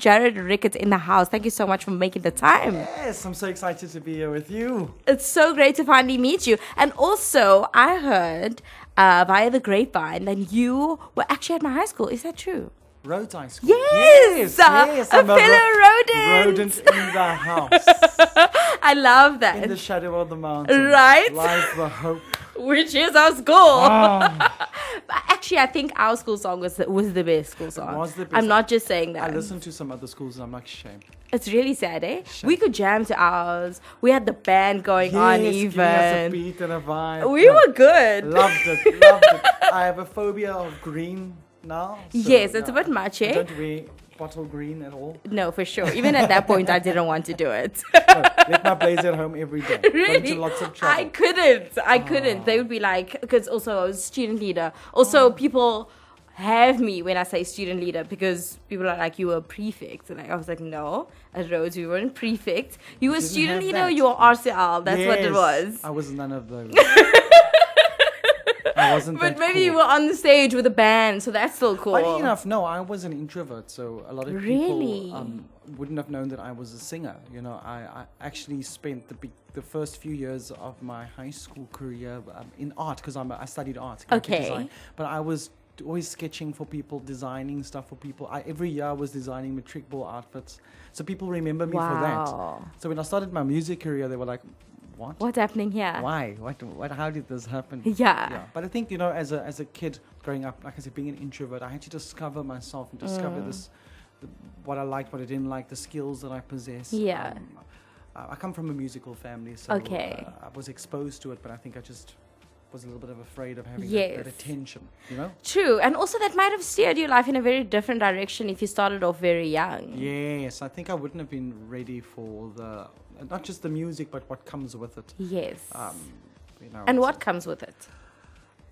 have Jarrad Ricketts in the house. Thank you so much for making the time. Yes, I'm so excited to be here with you. It's so great to finally meet you. And also, I heard uh, via the grapevine that you were actually at my high school. Is that true? Rhodes High School. Yes, uh, a I'm fellow rodent. rodent in the house. I love that. in the shadow of the mountain. Right? Lies the hope. Which is our school. But actually, I think our school song was the, was the best school song. was the best. I'm not just saying that. I listened to some other schools and I'm like, shame. It's really sad, eh? Shame. We could jam to ours. We had the band going on Yes, giving us a even. beat and a vibe. We Yeah. were good. Loved it, loved it. I have a phobia of green now. so, Yes, it's a yeah. bit much, eh? don't wear bottle green at all. No, for sure. Even at that point, I didn't want to do it. No, oh, let my blazer at home every day. Really? lots of I couldn't. I couldn't. Ah. They would be like, because also I was student leader. Also, ah. people have me when I say student leader because people are like, you were prefect. And I was like, no, at Rhodes, we weren't prefect. You were student leader, that. you were RCL. That's what it was. I was none of those. I wasn't But maybe cool. you were on the stage with a band, so that's still cool. Funny enough, no, I was an introvert, so a lot of Really? people um, wouldn't have known that I was a singer. You know, I, I actually spent the the first few years of my high school career um, in art because I'm a, I studied art. Okay. design, but I was always sketching for people, designing stuff for people. I, every year I was designing matric ball outfits, so people remember me for that. So when I started my music career, they were like, "What? What's happening here? Why? What? What? How did this happen?" Yeah. yeah. But I think you know, as a as a kid growing up, like I said, being an introvert, I had to discover myself and discover Mm. this, the, what I liked, what I didn't like, the skills that I possess. Yeah. Um, I come from a musical family, so Okay. uh, I was exposed to it, but I think I just was a little bit of afraid of having that, Yes. that attention. You know? True. And also, that might have steered your life in a very different direction if you started off very young. Yes, I think I wouldn't have been ready for the not just the music, but what comes with it. Yes. Um, you know, and what comes with it?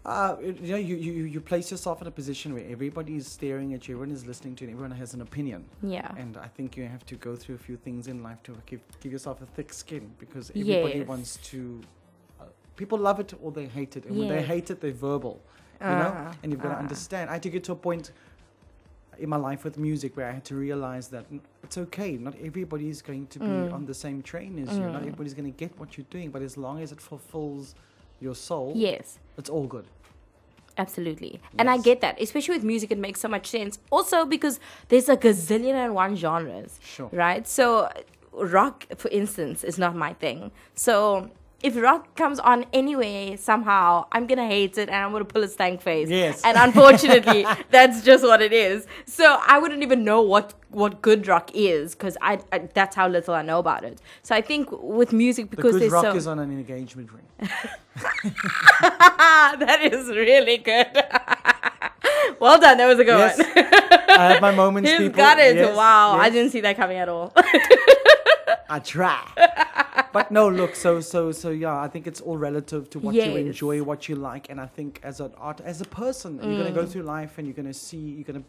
Uh, you know, you, you, you place yourself in a position where everybody is staring at you, everyone is listening to you, and everyone has an opinion. Yeah. And I think you have to go through a few things in life to give, give yourself a thick skin because everybody Yes. wants to. People love it or they hate it. And when they Yes. hate it, they're verbal. You know? And you've got to uh. understand. I had to get to a point in my life with music where I had to realize that n- it's okay. Not everybody is going to be Mm. on the same train as you. Not Mm. everybody's going to get what you're doing. But as long as it fulfills your soul, Yes. it's all good. Absolutely. And I Yes. get that. Especially with music, it makes so much sense. Also, because there's a gazillion and one genres, Sure. right? So, rock, for instance, is not my thing. So, if rock comes on anyway, somehow, I'm to hate it and I'm to pull a stank face. Yes. And unfortunately, that's just what it is. So, I wouldn't even know what, what good rock is because I, I that's how little I know about it. So, I think with music, The because good there's rock so. is on an engagement ring. that is really good. well done. That was a good Yes. one. I have my moments, He's people. got it. Yes, wow. I didn't see that coming at all. I try. but no, look, so so so yeah, I think it's all relative to what you enjoy, what you like, and I think as an art, as a person, you're gonna Mm. go through life and you're gonna see, you're gonna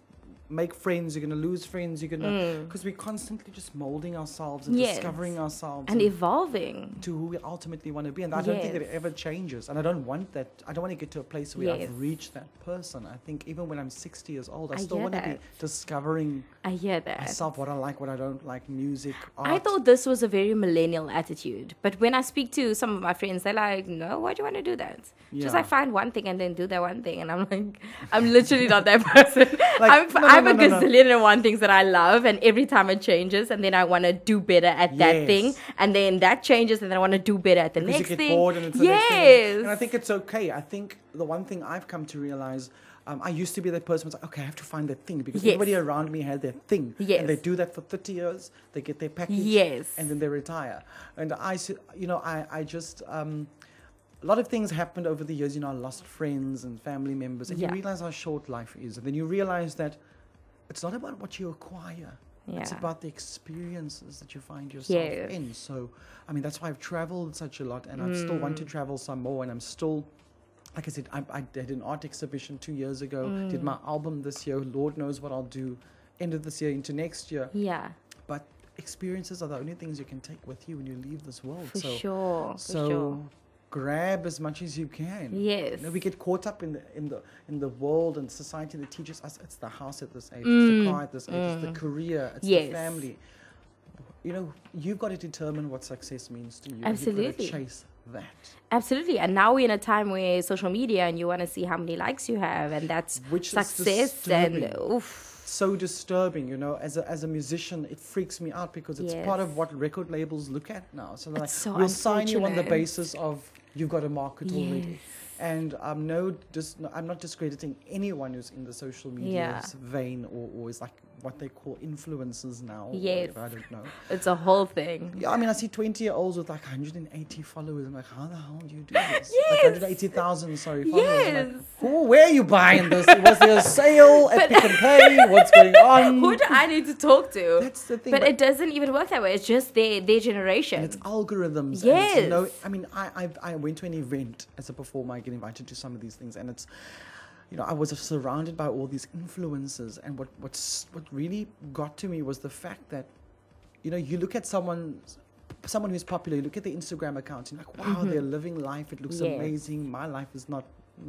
make friends, you're gonna lose friends, you're gonna Mm. because we're constantly just molding ourselves and Yes. discovering ourselves and evolving. to who we ultimately want to be, and I don't think that it ever changes, and I don't want that. I don't want to get to a place where Yes. I've reached that person. I think even when I'm 60 years old, I, I still want to be discovering I hear that. myself, what I like, what I don't like, music, art. I thought this was a very millennial attitude. But when I speak to some of my friends, they're like, no, why do you want to do that? Just Yeah. like find one thing and then do that one thing. And I'm like, I'm literally not that person. Like, I'm, no, no, I'm no, a no, gazillion and one things that I love. And every time it changes, and then I want to do better at that thing. And then that changes, and then I want to do better at the because next you get thing. bored and it's the yes. next thing. And I think it's okay. I think the one thing I've come to realize, um, I used to be that person who's like, okay, I have to find that thing because Yes. everybody around me had their thing. Yes. And they do that for 30 years, they get their package. Yes. And then they retire. And I, you know, I, I just, um, a lot of things happened over the years. You know, I lost friends and family members. And Yeah. you realize how short life is. And then you realize that it's not about what you acquire. Yeah. It's about the experiences that you find yourself Yes. in. So, I mean, that's why I've traveled such a lot, and I still want Mm. to travel some more. And I'm still, like I said, I, I did an art exhibition two years ago. Did Mm. my album this year. Lord knows what I'll do, end of this year into next year. Yeah, But experiences are the only things you can take with you when you leave this world. for so, sure. For so sure. Grab as much as you can. Yes. You know, we get caught up in the in the in the world and society that teaches us it's the house at this age, it's Mm. the car at this age, it's the career, it's Yes. the family. You know, you've got to determine what success means to you. Absolutely. You've got to chase that. Absolutely. And now we're in a time where social media and you want to see how many likes you have, and that's Which success. And oof. so disturbing, you know. As a, as a musician, it freaks me out because it's part of what record labels look at now. So like, so we'll sign you on the basis of you've got a market already. And I'm no, dis- no, I'm not discrediting anyone who's in the social media Yeah. vein or, or is like what they call influencers now. Yes. whatever, I don't know. It's a whole thing. Yeah, I mean, I see 20 year olds with like 180 followers. I'm like, how the hell do you do this? Like Yes. 180,000, sorry, followers. Yes. like, who, where are you buying this? Was there a sale at Pick and Pay? What's going on? Who do I need to talk to? That's the thing. but, it doesn't even work that way. It's just their their generation. it's algorithms. Yes. it's no, I mean, I, I I went to an event as a performer. I get invited to some of these things, and it's, you know, I was surrounded by all these influences, and what what's what really got to me was the fact that, you know, you look at someone. Someone who's popular, you look at their Instagram account, and you're like, wow, they're living life. It looks Mm-hmm. Amazing. My life is not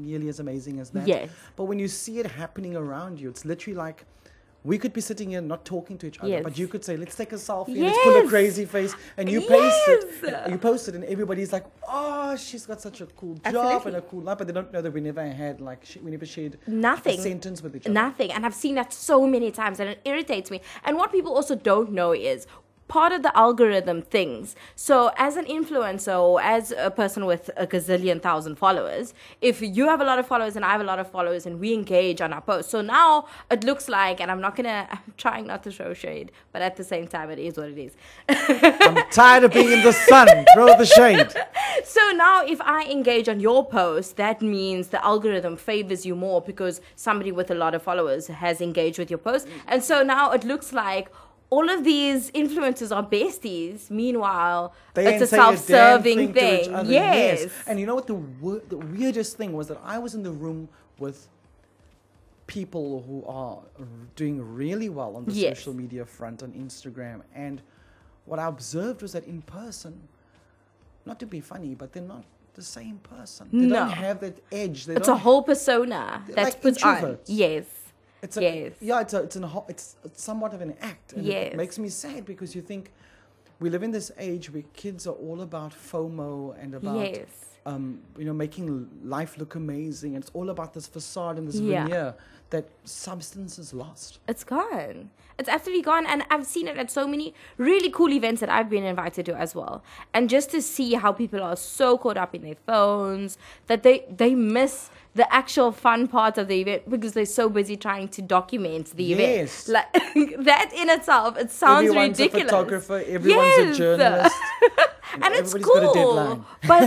nearly as amazing as that. Yes. But when you see it happening around you, it's literally like we could be sitting here not talking to each other, but you could say, let's take a selfie and let's pull a crazy face. And you post it. And You post it, and everybody's like, oh, she's got such a cool job and a cool life. But they don't know that we never had, like, sh- we never shared Nothing. a sentence with each other. Nothing. And I've seen that so many times and it irritates me. And what people also don't know is part of the algorithm things. So as an influencer or as a person with a gazillion thousand followers, if you have a lot of followers and I have a lot of followers and we engage on our posts. So now it looks like and I'm not gonna I'm trying not to show shade, but at the same time it is what it is. I'm tired of being in the sun. Throw the shade. So now, if I engage on your post, that means the algorithm favors you more because somebody with a lot of followers has engaged with your post. And so now it looks like all of these influencers are besties. Meanwhile, They it's a ain't saying damn self-serving to each thing. other. Yes. And you know what the wor- the weirdest thing was that I was in the room with people who are doing really well on the Yes. social media front on Instagram, and what I observed was that in person, not to be funny, but they're not the same person. They No. don't have that edge. They It's a whole persona that's like put on. Yes. It's a, Yes. Yeah, it's a, it's, an, it's somewhat of an act. And Yes. It makes me sad because you think we live in this age where kids are all about FOMO and about Yes. um, you know making life look amazing. And it's all about this facade and this Yeah. veneer that substance is lost. It's gone. It's absolutely gone. And I've seen it at so many really cool events that I've been invited to as well. And just to see how people are so caught up in their phones that they, they miss the actual fun part of the event because they're so busy trying to document the Yes. event. Like that in itself, it sounds everyone's ridiculous. a photographer. Everyone's a journalist. and it's everybody's cool. got a deadline. But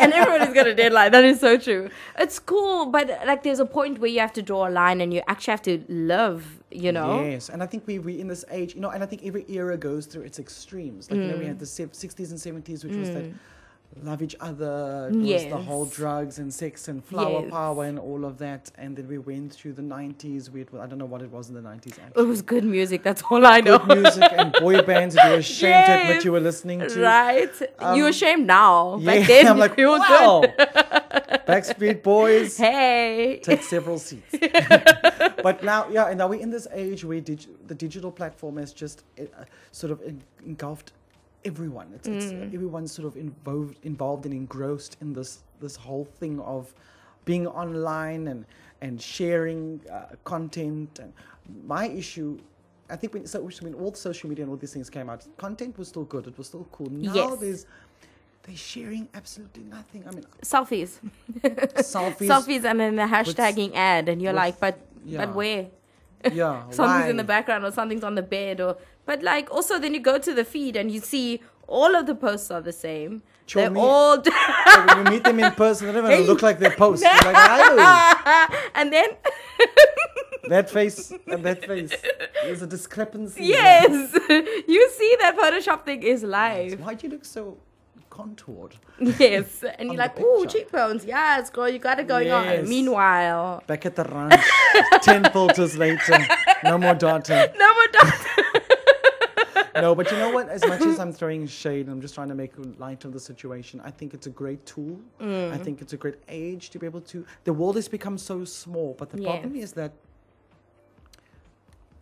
and everybody's got a deadline. That is so true. It's cool, but like there's a point where you have to draw a line and you actually have to love, You know. Yes, and I think we we in this age, you know, and I think every era goes through its extremes. Like you know, we Mm. had the 60s and 70s, which was that love each other, it was the whole drugs and sex and flower Yes. power and all of that. And then we went through the 90s. We I don't know what it was in the 90s. It was good music. That's all I know. Good music and boy bands you were ashamed to admit Yes. you were listening to. Right? you Um, ashamed now. Yeah, Back then, I'm like, you were wow. good. Backstreet Boys. Hey. take several seats. but now, yeah, and now we're in this age where dig- the digital platform has just uh, sort of en- engulfed everyone. It's, it's Mm. everyone's sort of involved, involved and engrossed in this this whole thing of being online and and sharing uh, content. And my issue. I think when, so when all social media and all these things came out, content was still good. It was still cool. Now Yes. there's they're sharing absolutely nothing. I mean, Selfies. selfies. Selfies and then the hashtagging ad. And you're with- like, but, yeah. but where? Yeah, something's in the background or something's on the bed or but like also then you go to the feed and you see all of the posts are the same they're me- all So when you meet them in person, they don't even look like their posts. Like, "Hello." and then that face and that face. There's a discrepancy. there. yes you see that photoshop thing is live Why do you look so contoured? yes and you're like oh cheekbones yes girl you got it going Yes. on meanwhile Back at the ranch, ten filters later, no more data. no more dot no, but you know what? As much as I'm throwing shade, I'm just trying to make light of the situation. I think it's a great tool. Mm. I think it's a great age to be able to. The world has become so small, but the problem is that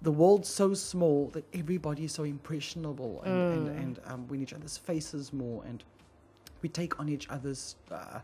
the world's so small that everybody is so impressionable, and and, Mm. and um, we need each other's faces more, and we take on each other's. Uh,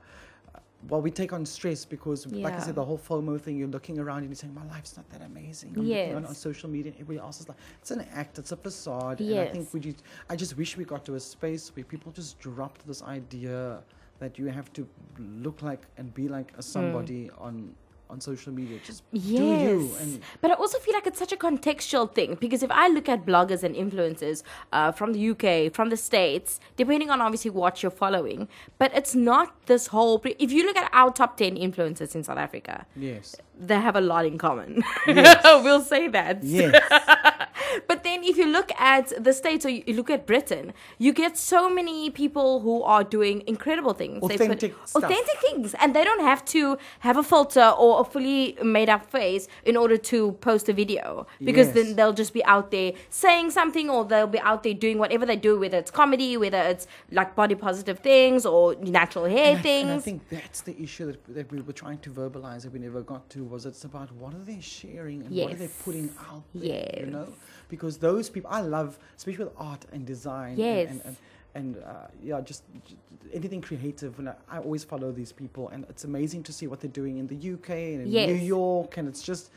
well, we take on stress because, like I said, the whole FOMO thing, you're looking around and you're saying, My life's not that amazing. I'm looking on, on social media and everybody else is like, It's an act, it's a facade. And I think we just, I just wish we got to a space where people just dropped this idea that you have to look like and be like a somebody on on social media. Just do you. Yes. And But I also feel like it's such a contextual thing because if I look at bloggers and influencers uh, from the UK, from the States, depending on obviously what you're following, but it's not this whole. Pre- if you look at our top 10 influencers in South Africa, yes. They have a lot in common. Yes. we'll say that. Yes. But then if you look at the States or you look at Britain, you get so many people who are doing incredible things. Authentic stuff. authentic things. And they don't have to have a filter or a fully made up face in order to post a video. Because Yes. then they'll just be out there saying something or they'll be out there doing whatever they do, whether it's comedy, whether it's like body positive things or natural hair And I, things. I think that's the issue that, that we were trying to verbalize that we never got to was it's about what are they sharing and what are they putting out there, you know? Because those people, I love, especially with art and design and- Yes. and, and, and uh, yeah, just, j- anything creative. And I, I always follow these people and it's amazing to see what they're doing in the UK and in Yes. New York and it's just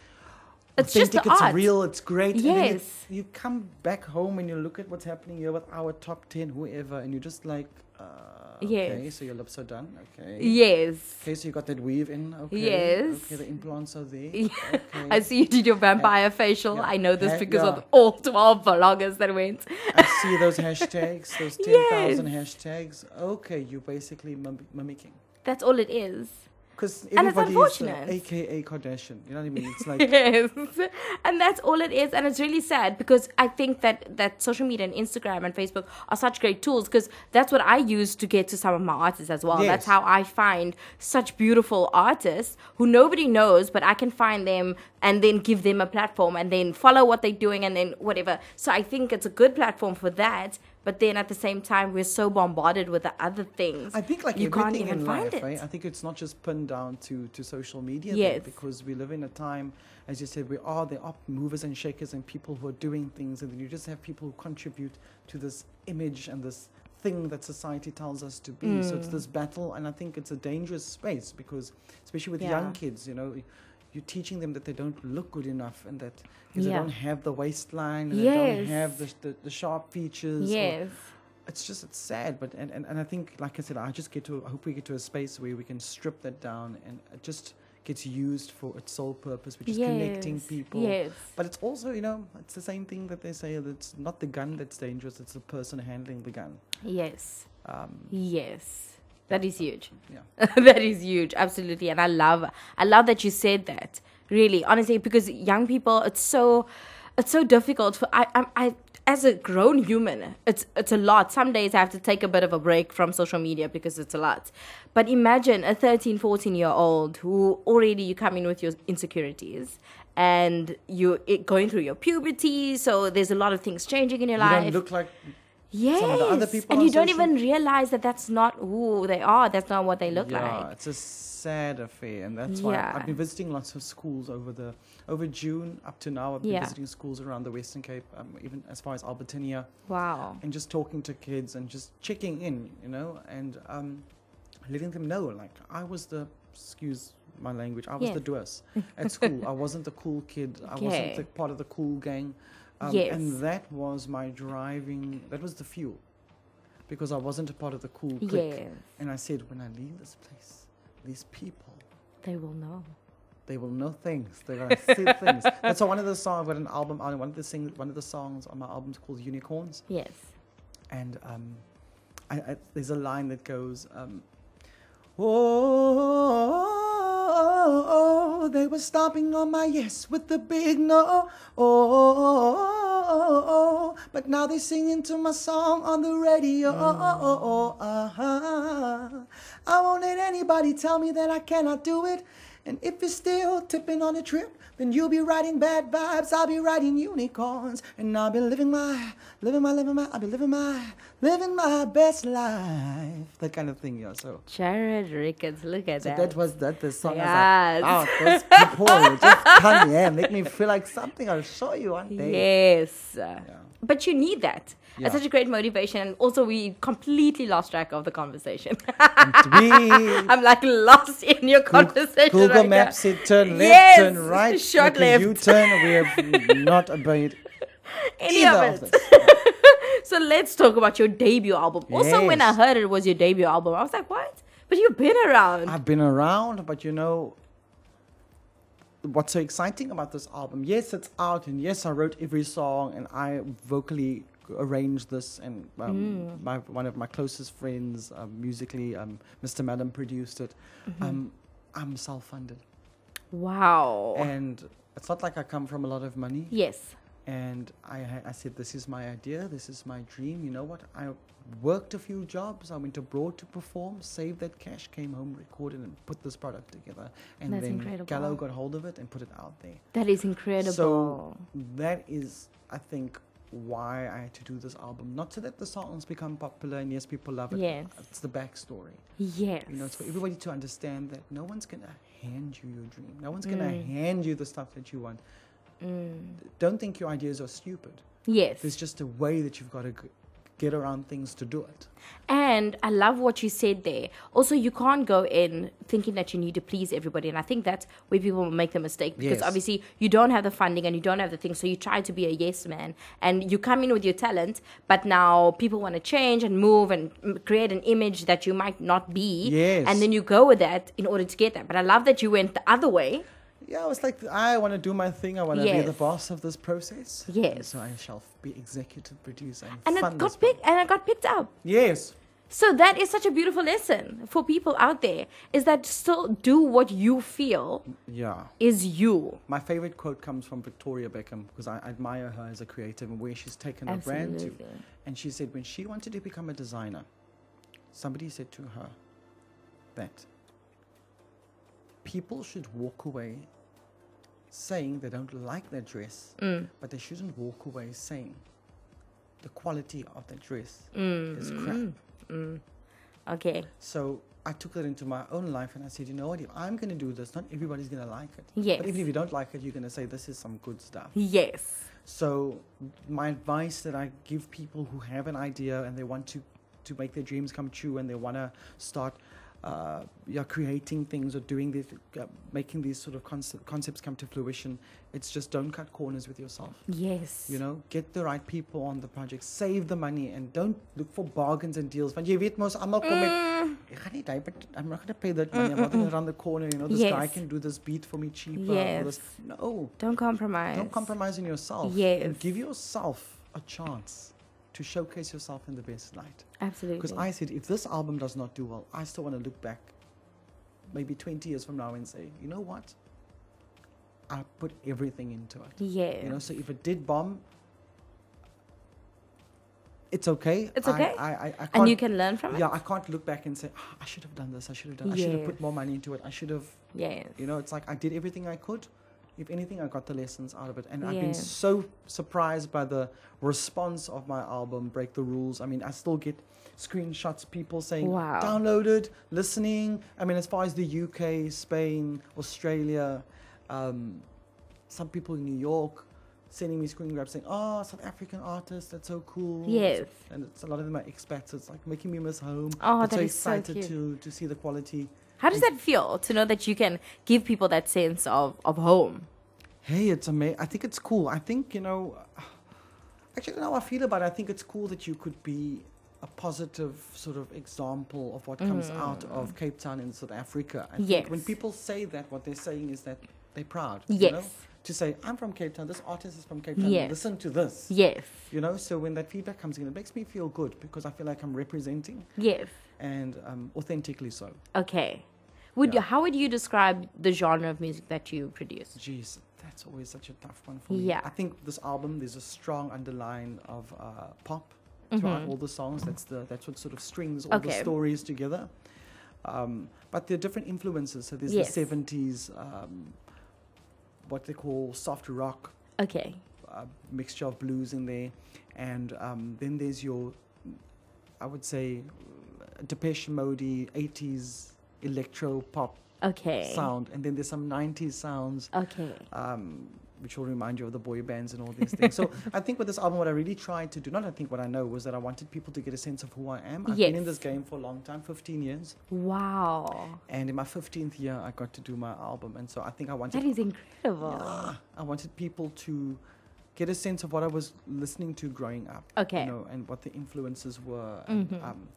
It's just it's art. real, it's great. and then you- Yes. You, come back home and you look at what's happening here with our top 10, whoever, and you're just like, uh, okay, Yes. so your lips are done, okay. yes. Okay, so you got that weave in. Okay. Yes. Okay, the implants are there. Yeah. Okay. I see you did your vampire facial. yeah. I know this Ha- because of all 12 vloggers that went. I see those hashtags, those 10,000 hashtags. Okay, you're basically mim- mimicking. That's all it is. Because And it's everybody is unfortunate. AKA Kardashian. You know what I mean? It's like, yes and that's all it is and it's really sad because i think that that social media and instagram and facebook are such great tools because that's what i use to get to some of my artists as well Yes. that's how i find such beautiful artists who nobody knows but i can find them and then give them a platform and then follow what they're doing and then whatever so i think it's a good platform for that but then at the same time we're so bombarded with the other things I think like you can't even in find life, it right? I think it's not just pinned down to, to social media. Yes. because we live in a time, as you said, we are, there are movers and shakers and people who are doing things. And then you just have people who contribute to this image and this thing that society tells us to be. So it's Mm. this battle. And I think it's a dangerous space because, especially with Yeah. young kids, you know, you're teaching them that they don't look good enough and that Yeah. they don't have the waistline and they don't have the, the, the sharp features. or- yes it's just it's sad but and, and, and i think like i said i just get to i hope we get to a space where we can strip that down and it just gets used for its sole purpose which is connecting people yes but it's also you know it's the same thing that they say that it's not the gun that's dangerous it's the person handling the gun yes um, Yes. That is huge. yeah that is huge. Absolutely. And I love I love that you said that. Really. Honestly, because young people it's so it's so difficult for I I, I as a grown human, it's it's a lot. Some days I have to take a bit of a break from social media because it's a lot. But imagine a 13, 14 year old who already you come in with your insecurities and you it going through your puberty, so there's a lot of things changing in your you life. don't look like Yes. some of the other people and you don't even realize that that's not who they are. That's not what they look yeah like. it's a sad affair and that's why Yeah. i've been visiting lots of schools over the over june up to now i've been Yeah. visiting schools around the western cape um, even as far as albertinia Wow. and just talking to kids and just checking in, you know, and um, letting them know, like, I was the, excuse my language, I was Yes. the duas at school. I wasn't the cool kid. I wasn't the part of the cool gang. Um, Yes. And that was my driving, that was the fuel. Because I wasn't a part of the cool clique. Yes. And I said, when I leave this place, these people, They will know. they will know things. They're gonna see things. That's why one of the songs, I've got an album out, and one of the sing, one of the songs on my album is called Unicorns Yes. and um, I, I, there's a line that goes, um, "Oh, they were stomping on my yes with the big no, oh, oh, oh, but now they're singing to my song on the radio. Uh-huh. I won't let anybody tell me that I cannot do it." And if you're still tipping on a trip, then you'll be riding bad vibes. I'll be riding unicorns, and I'll be living my, living my, living my, I'll be living my, living my best life. That kind of thing, yeah. So, Jarrad Ricketts, look at so that. that was that the song. Yes. I was like, wow, oh, those people just come here, make me feel like something. I'll show you one day. Yes. But you need that. Yeah. It's such a great motivation. And also, we completely lost track of the conversation. We I'm like lost in your conversation. Google right Maps said turn left, Yes, turn right, short left. U-turn. We have not obeyed Any of it. So let's talk about your debut album. Also, when I Yes. heard it was your debut album, I was like, what? But you've been around. I've been around, but you know what's so exciting about this album? Yes, it's out, and yes, I wrote every song, and I vocally arranged this, and um, Mm. my one of my closest friends, um, musically, um, Mr. Madam, produced it. Mm-hmm. Um, I'm self-funded, wow. and it's not like I come from a lot of money. yes. and I, I said, this is my idea, this is my dream. You know what? I worked a few jobs. I went abroad to perform, saved that cash, came home, recorded, and put this product together. And That's then incredible. Gallo got hold of it and put it out there. That is incredible. So that is, I think, why I had to do this album. Not so that the songs become popular and yes, people love it. Yes. It's the backstory. yes. You know, it's for everybody to understand that no one's gonna hand you your dream. No one's gonna Mm. hand you the stuff that you want. Mm. Don't think your ideas are stupid. Yes. There's just a way that you've got to get around things to do it. And I love what you said there. Also, you can't go in thinking that you need to please everybody. And I think that's where people make the mistake because Yes. obviously you don't have the funding and you don't have the thing. So you try to be a yes man and you come in with your talent, but now people want to change and move and create an image that you might not be. Yes. And then you go with that in order to get that. But I love that you went the other way. Yeah, I was like, I want to do my thing. I want to be the boss of this process. And Yes. so I shall be executive producer and, And it got picked and it got picked up. Yes. So that is such a beautiful lesson for people out there is that still do what you feel Yeah. is you. My favorite quote comes from Victoria Beckham because I admire her as a creative and where she's taken her brand to. Absolutely. And she said when she wanted to become a designer, somebody said to her that people should walk away saying they don't like their dress, Mm. but they shouldn't walk away saying the quality of the dress Mm, is crap. mm, mm. Okay. So I took that into my own life and I said, you know what, if I'm going to do this, not everybody's going to like it. Yes. But even if you don't like it, you're going to say, this is some good stuff. Yes. So my advice that I give people who have an idea and they want to, to make their dreams come true and they want to start uh, yeah, creating things or doing this, uh, making these sort of concept, concepts come to fruition, it's just don't cut corners with yourself. Yes. You know, get the right people on the project, save the money, and don't look for bargains and deals. Want you weet mos almal kom met Mm, ek gaan die, but I'm not going to pay that money. I'm not going to run the corner. You know, this guy can do this beat for me cheaper. Yes. No, don't compromise. don't compromise on yourself. Yes. And give yourself a chance to showcase yourself in the best light. Absolutely. Because I said, if this album does not do well, I still want to look back maybe 20 years from now and say, you know what? I put everything into it. yeah. You know, so if it did bomb, it's okay. It's okay. I, I, I, can't, and you can learn from it. yeah, I can't look back and say, "Ah, I should have done this. I should have done. Yeah. I should have put more money into it. I should have. Yeah. You know, it's like I did everything I could. If anything, I got the lessons out of it, and I've Yeah. been so surprised by the response of my album, "Break the Rules." I mean, I still get screenshots, people saying, Wow. "Downloaded, listening." I mean, as far as the UK, Spain, Australia, um, some people in New York sending me screen grabs saying, "Oh, South African artist, that's so cool." Yes. and it's a lot of them are expats. It's like making me miss home. Oh, but that so is so excited cute. to to see the quality. How does that feel to know that you can give people that sense of, of home? Hey, it's amazing. I think it's cool. I think you know. Actually, now I feel about it. I think it's cool that you could be a positive sort of example of what comes out of Cape Town in South Africa. I think when people say that, what they're saying is that they're proud. You know? Yes. To say, I'm from Cape Town, this artist is from Cape Town, Yes. listen to this. Yes. You know, so when that feedback comes in, it makes me feel good because I feel like I'm representing Yes. and um, authentically so. Okay. Would Yeah. you, how would you describe the genre of music that you produce? Jeez, that's always such a tough one for me. Yeah. I think this album, there's a strong underline of uh, pop throughout Mhm. all the songs. That's the that's what sort of strings all the stories together. Um, but there are different influences. So there's Yes. the 70s, um, what they call soft rock, Okay. uh, mixture of blues in there. And um, then there's your, I would say, Depeche Mode 80s electro pop Okay. sound. And then there's some 90s sounds Okay. um, which will remind you of the boy bands and all these things. So I think with this album, what I really tried to do, not I think what I know, was that I wanted people to get a sense of who I am. I've been in this game for a long time, 15 years. Wow. And in my 15th year, I got to do my album. And so I think I wanted, is incredible. Yeah, I wanted people to get a sense of what I was listening to growing up. Okay. You know, and what the influences were. And, Mhm. um,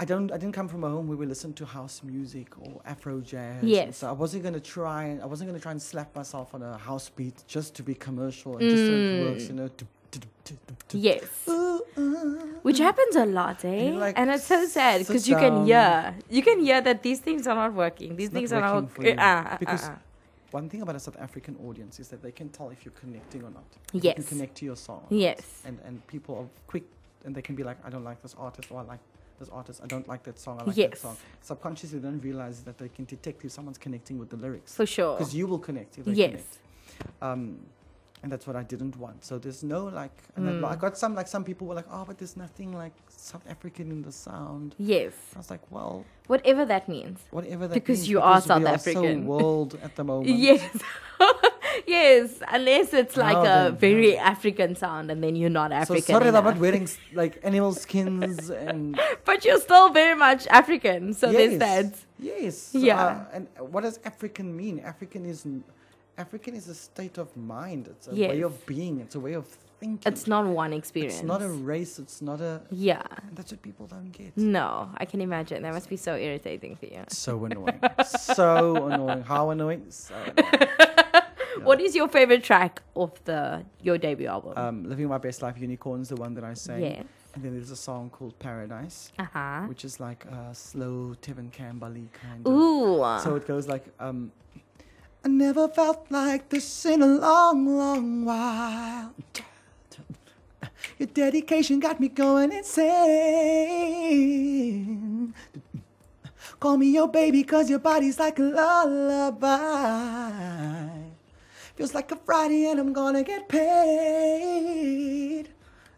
I don't. I didn't come from a home where we listened to house music or Afro jazz. Yes. So I wasn't gonna try. and I wasn't gonna try and slap myself on a house beat just to be commercial and just so it works. You know. Du- du- Yes. ooh. Which happens a lot, eh? you're like, and it's so sad because you can hear, you can hear that these things are not working. These It's not things are not working for you. Uh, uh, Because uh, uh. One thing about a South African audience is that they can tell if you're connecting or not. Yes. You connect to your song. Yes. And and people are quick, and they can be like, I don't like this artist, or I like this artist. I don't like that song. I like Yes. that song. Subconsciously, they don't realize that they can detect if someone's connecting with the lyrics. For sure. Because you will connect if they Yes. connect. Um, and that's what I didn't want. So there's no like, and Mm. I got some like some people were like, oh, but there's nothing like South African in the sound. Yes. I was like, well, Whatever that means. whatever that means Because means, you are because South we African. so world at the moment. Yes. yes. Unless it's like a then, very African sound and then you're not African. So sorry enough. about wearing like animal skins and But you're still very much African. So there's that. Yes. Yeah. uh, and what does African mean? African is African is a state of mind. It's a way of being. It's a way of thinking. It's not one experience. It's not a race. It's not a. Yeah. That's what people don't get. No, I can imagine. That must be so irritating for you. So annoying. so annoying. How annoying? So annoying. What is your favorite track of the your debut album? Um, Living My Best Life Unicorns, the one that I sang. yeah. And then there's a song called Paradise, Uh huh. which is like a slow Tevin Campbell kind of. Ooh. So it goes like, um, I never felt like this in a long, long while. Your dedication got me going insane. Call me your baby, cause your body's like a lullaby. Feels like a Friday and I'm gonna get paid.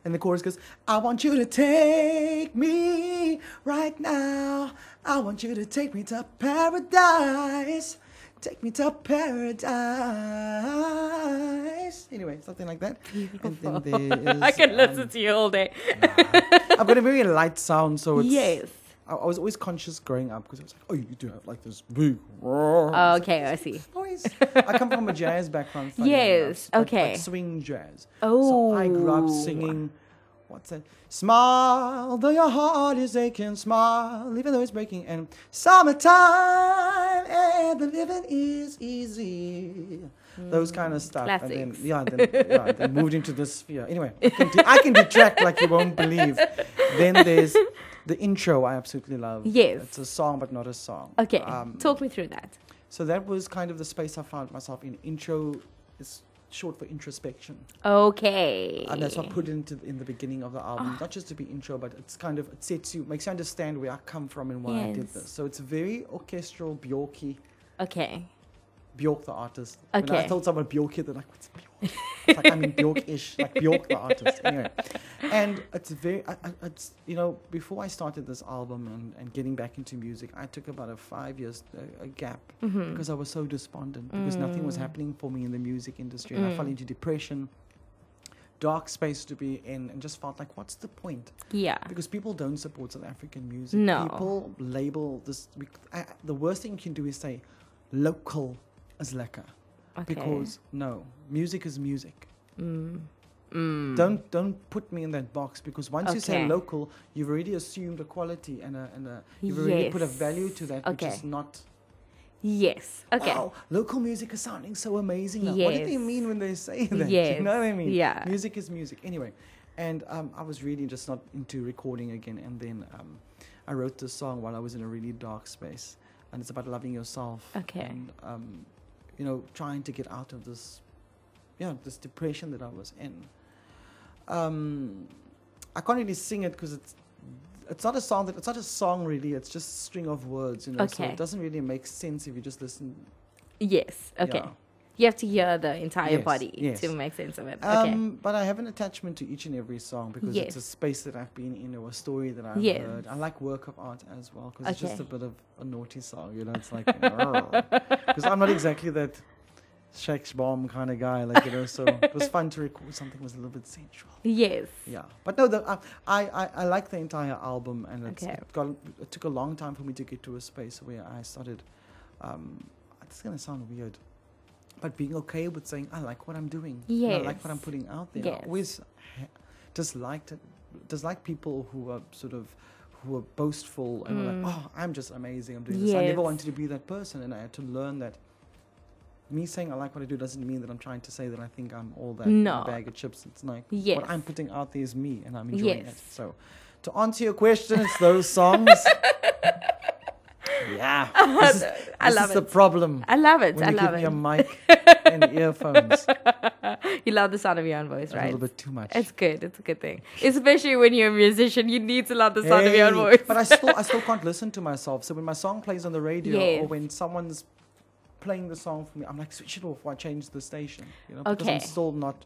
And the chorus goes, I want you to take me right now. I want you to take me to paradise. Take me to paradise. Anyway, something like that. And then I can um, listen to you all day. I've got a very light sound, so it's. Yes. I, I was always conscious growing up because I was like, oh, you do have like this big roar oh, Okay, I see. noise. I come from a jazz background. funny enough, Yes, like- like okay. swing jazz. Oh. So I grew up singing, what's that? Smile, though your heart is aching, smile, even though it's breaking. And summertime, and the living is easy. Those kind of hmm, stuff. And then, yeah, then, yeah, then moved into this sphere. Anyway, I can, de- I can detract like you won't believe. Then there's the intro I absolutely love. Yes. It's a song, but not a song. Okay, Um, talk me through that. so that was kind of the space I found myself in. Intro is short for introspection, Okay. and that's what I put into in the beginning of the album. Not just to be intro, but it's kind of it sets you, makes you understand where I come from and why I did this. So it's very orchestral, Bjorky. Okay. Bjork the artist. Okay. When I told someone Bjorky, they're like, "What's Bjork?" it's like I mean Bjork-ish, like Bjork the artist. Anyway, and it's very, I, I, it's you know, before I started this album and, and getting back into music, I took about a five years uh, a gap Mm-hmm. because I was so despondent because nothing was Mm. happening for me in the music industry, and I fell Mm. into depression, dark space to be in, and just felt like, what's the point? Yeah. Because people don't support South African music. No. People label this. we- I, the worst thing you can do is say, local is lekker. Okay. Because no, music is music. Mm. Mm. Don't don't put me in that box because once you say local, you've already assumed a quality and a and a you've already put a value to that which is not. Yes. Okay. Wow, local music is sounding so amazing. Now. What do they mean when they say that? You know what I mean? Yeah. Music is music. Anyway, and um, I was really just not into recording again. And then um, I wrote this song while I was in a really dark space, and it's about loving yourself. Okay. And um, you know, trying to get out of this, yeah, this depression that I was in. Um, I can't really sing it because it's it's not a song that it's not a song really. It's just a string of words, you know. So it doesn't really make sense if you just listen. Yes. Okay. yeah. You have to hear the entire Yes, body yes. to make sense of it. Okay. Um, but I have an attachment to each and every song because it's a space that I've been in or a story that I've Yes. heard. I like work of art as well because it's just a bit of a naughty song, you know. It's like because I'm not exactly that Shakes bomb kind of guy, like you know. So it was fun to record something that was a little bit sensual. yes. Yeah, but no, the, uh, I, I I like the entire album, and it's, Okay. it got it took a long time for me to get to a space where I started. Um, it's gonna sound weird, but being okay with saying I like what I'm doing. and I like what I'm putting out there. Yes. I always ha- disliked it, dislike people who are sort of who are boastful and are Mm. like, oh, I'm just amazing. I'm doing this. I never wanted to be that person, and I had to learn that. Me saying I like what I do doesn't mean that I'm trying to say that I think I'm all that No. bag of chips. It's like Yes. what I'm putting out there is me, and I'm enjoying it. So, to answer your question, it's those songs. yeah, this is, I this love is the problem. I love it. When I you love give it. me a mic and earphones, you love the sound of your own voice, right? a little bit too much. It's good. It's a good thing. Especially when you're a musician, you need to love the sound of your own voice. But I still, I still can't listen to myself. So when my song plays on the radio, or when someone's playing the song for me, I'm like, switch it off. Or I change the station. You know, because Okay. I'm still not.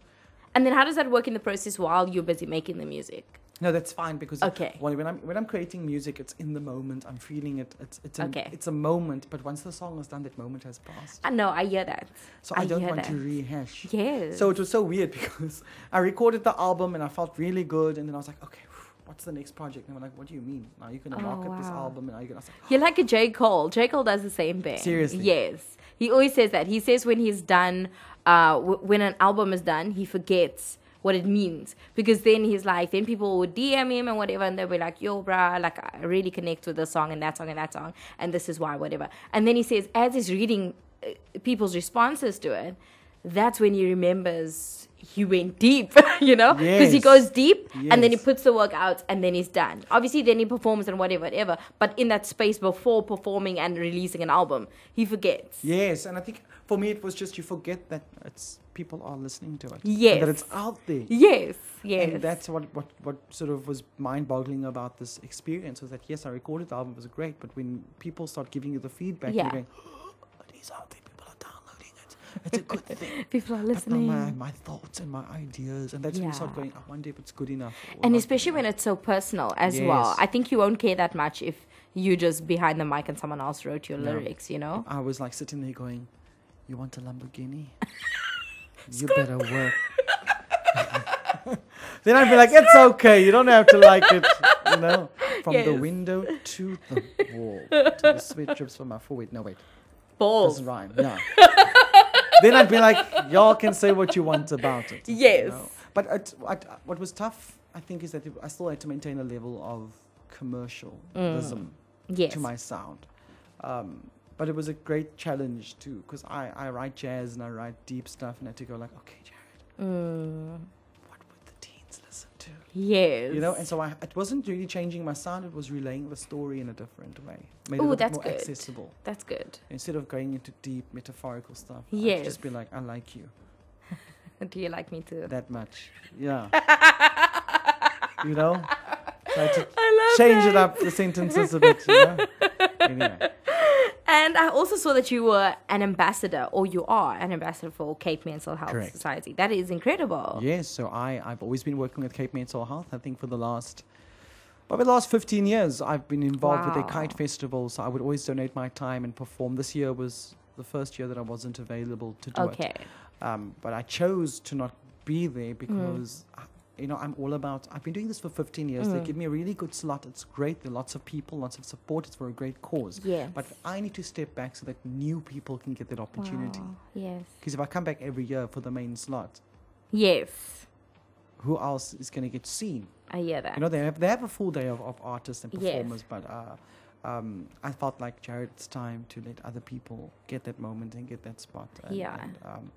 and then how does that work in the process while you're busy making the music? No, that's fine because Okay. when, when I'm when I'm creating music, it's in the moment. I'm feeling it. It's it's an, Okay. it's a moment. But once the song is done, that moment has passed. I know. I hear that. So I, I don't want to rehash. Yes. So it was so weird because I recorded the album and I felt really good, and then I was like, okay, what's the next project? And I'm like, what do you mean? Now you're gonna Oh, market this album, and now you're gonna. Like, You're like a J. Cole. J. Cole does the same thing. Seriously? Yes. He always says that. He says when he's done, uh, w- when an album is done, he forgets what it means because then he's like, then people would DM him and whatever, and they'll be like, "Yo, bruh, like I really connect with this song and that song and that song, and this is why, whatever." And then he says, as he's reading uh, people's responses to it, that's when he remembers he went deep, you know, because he goes deep and then he puts the work out and then he's done. Obviously, then he performs and whatever, whatever. But in that space before performing and releasing an album, he forgets. yes, and I think for me it was just you forget that it's people are listening to it. and Yes. that it's out there. Yes, yes. And that's what, what, what sort of was mind boggling about this experience was that yes, I recorded the album, it was great, but when people start giving you the feedback, Yeah. you're going, oh, it is out there, people are downloading it. It's a good thing. People are listening. my, my thoughts and my ideas, and that's when you start going, I wonder if it's good enough. and especially when it's so personal as well. Yes. I think you won't care that much if you just behind the mic and someone else wrote your No. lyrics, you know? I was like sitting there going, You want a Lamborghini? you better work. then I'd be like, It's okay. You don't have to like it. You know, from the window to the wall, to the sweat drips from my forehead. No, wait, Balls. doesn't rhyme. No. then I'd be like, Y'all can say what you want about it. you Yes. know. But it, what, what was tough, I think, is that I still had to maintain a level of commercialism Yes. to my sound. Um, but it was a great challenge too, because I, I write jazz and I write deep stuff, and I had to go like, okay, Jarrad, Mm, what would the teens listen to? yes. You know, and so I, it wasn't really changing my sound; it was relaying the story in a different way, made it Ooh, little that's more good. accessible. That's good. Instead of going into deep metaphorical stuff, I'd Yes. just be like, I like you Do you like me too that much, yeah. you know, I change that. it up the sentences a bit. You know. Anyway. And I also saw that you were an ambassador, or you are an ambassador for Cape Mental Health Correct. Society. That is incredible. Yes, so I, I've always been working with Cape Mental Health. I think for the last, probably the last 15 years, I've been involved with their kite festival. So I would always donate my time and perform. This year was the first year that I wasn't available to do Okay. it. Um, but I chose to not be Mm. there because, uh, you know, I'm all about, I've been doing this for 15 years. They Mm. give me a really good slot. It's great. There are lots of people, lots of support. It's for a great cause. Yes. But I need to step back so that new people can get that opportunity. Wow. Yes. Because if I come back every year for the main slot, Yes. who else is going to get seen? I hear that. You know, they have they have a full day of, of artists and Yes. performers, but uh, um, I felt like Jarrad, it's time to let other people get that moment and get that spot. And, Yeah. and, um,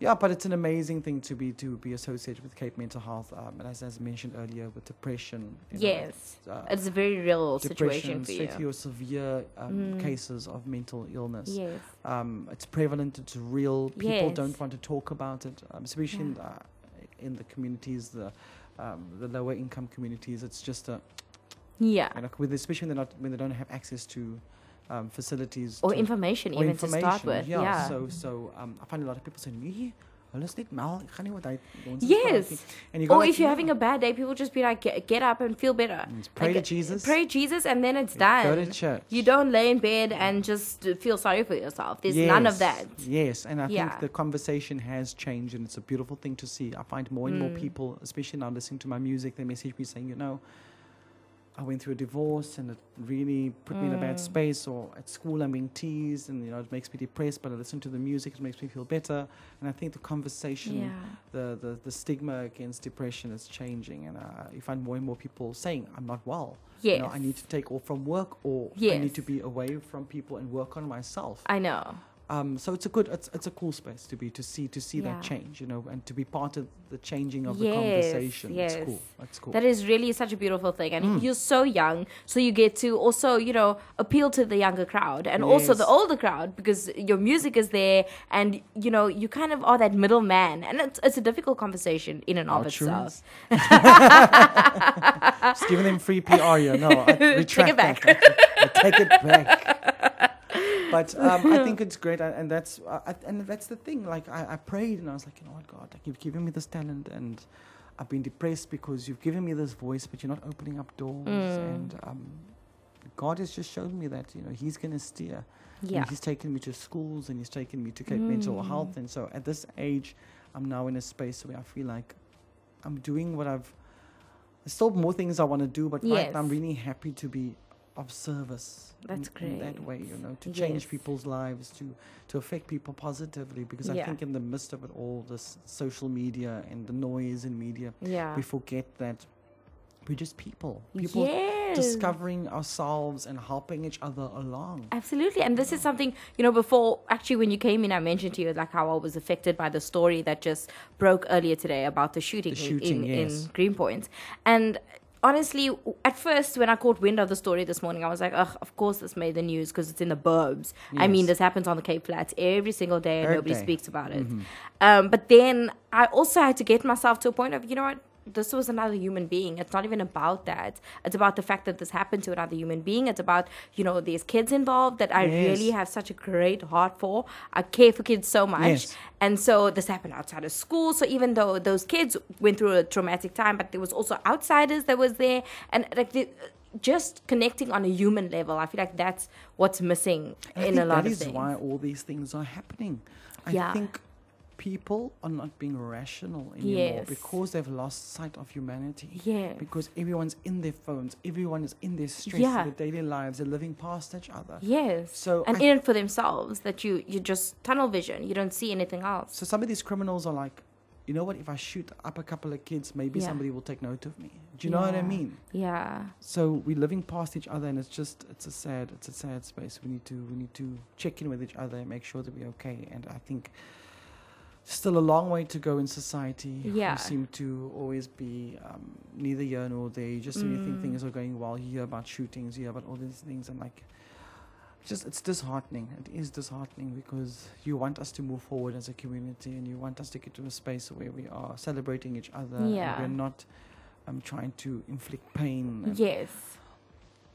yeah, but it's an amazing thing to be to be associated with Cape Mental Health, um, and as, as mentioned earlier, with depression. you know, yes. uh, It's a very real situation for you. or severe um, Mm. cases of mental illness. Yes. Um, it's prevalent. It's real. People Yes. don't want to talk about it, um, especially in, uh, in the communities, the um, the lower income communities. It's just a Yeah. You know, especially when they're not when they don't have access to um, facilities Or to, information, or even to start with. Yeah. Yeah. So so um, I find a lot of people saying, "Nee, hulle mal, ek gaan nie wat hy ons Yes. And you Or gotta if you're yeah. having a bad day, people just be like, get, get up and feel better. Mm, pray Like, to Jesus. Pray Jesus, and then it's Go done. to church. You don't lay in bed and just feel sorry for yourself. There's none of that. Yes, and I Yeah. think the conversation has changed, and it's a beautiful thing to see. I find more and more Mm. people, especially now listening to my music, they message me saying, you know, I went through a divorce and it really put me in a bad Mm. space, or at school I'm being teased, and you know it makes me depressed. But I listen to the music, it makes me feel better. And I think the conversation, Yeah. the, the the stigma against depression is changing, and uh, you find more and more people saying, "I'm not well. Yes. You know, I need to take off from work, or I need to be away from people and work on myself." I know. Um, so it's a good, it's, it's a cool space to be to see to see Yeah. that change, you know, and to be part of the changing of the conversation. yes. It's cool. That's cool. That is really such a beautiful thing. And Mm. you're so young, so you get to also, you know, appeal to the younger crowd and also the older crowd because your music is there and, you know, you kind of are that middle man. And it's, it's a difficult conversation in and of sure itself. Just giving them free PR, you know. I retract back. that. I, I take it back. But um, I think it's great, and and that's uh, I, and that's the thing. Like I, I prayed, and I was like, you know what, God, like you've given me this talent, and I've been depressed because you've given me this voice, but you're not opening up doors. Mm. And um, God has just shown me that you know He's going to steer. Yeah. And he's taken me to schools and he's taken me to Cape Mental Mm. Health. And so at this age, I'm now in a space where I feel like I'm doing what I've. There's still more things I want to do, but right now I'm really happy to be of service. That's in, in that way, you know, to change Yes. people's lives, to to affect people positively. Because I think in the midst of it all, this social media and the noise in media, Yeah. we forget that we're just people. People yes. discovering ourselves and helping each other along. Absolutely. And this is something, you know, before actually when you came in, I mentioned to you like how I was affected by the story that just broke earlier today about the shooting, The in- shooting, in, yes. in Greenpoint. And honestly, at first, when I caught wind of the story this morning, I was like, ugh, of course this made the news because it's in the burbs. I mean, this happens on the Cape Flats every single day and Every nobody day. speaks about it. Mhm. Um, but then I also had to get myself to a point of, you know what? This was another human being. It's not even about that. It's about the fact that this happened to another human being. It's about, you know, these kids involved that I really have such a great heart for. I care for kids so much. Yes. And so this happened outside of school. So even though those kids went through a traumatic time, but there was also outsiders that was there. And like the, just connecting on a human level, I feel like that's what's missing I in a lot that of is things. why all these things are happening. I Yeah. think people are not being rational anymore Yes. because they've lost sight of humanity. Yeah. Because everyone's in their phones, everyone is in their stress, Yeah. their daily lives, they're living past each other. Yes. So and I- in it for themselves that you you just tunnel vision. You don't see anything else. So some of these criminals are like, you know what? If I shoot up a couple of kids, maybe Yeah. somebody will take note of me. Do you know what I mean? Yeah. So we're living past each other, and it's just it's a sad it's a sad space. We need to we need to check in with each other and make sure that we're okay. And I think still a long way to go in society. Yeah. seem to always be um, neither here nor there. Just you think Mm. things are going well, you hear about shootings, you hear about all these things, and like. Just it's disheartening. It is disheartening because you want us to move forward as a community, and you want us to get to a space where we are celebrating each other. Yeah. and we're not um, trying to inflict pain. Yes.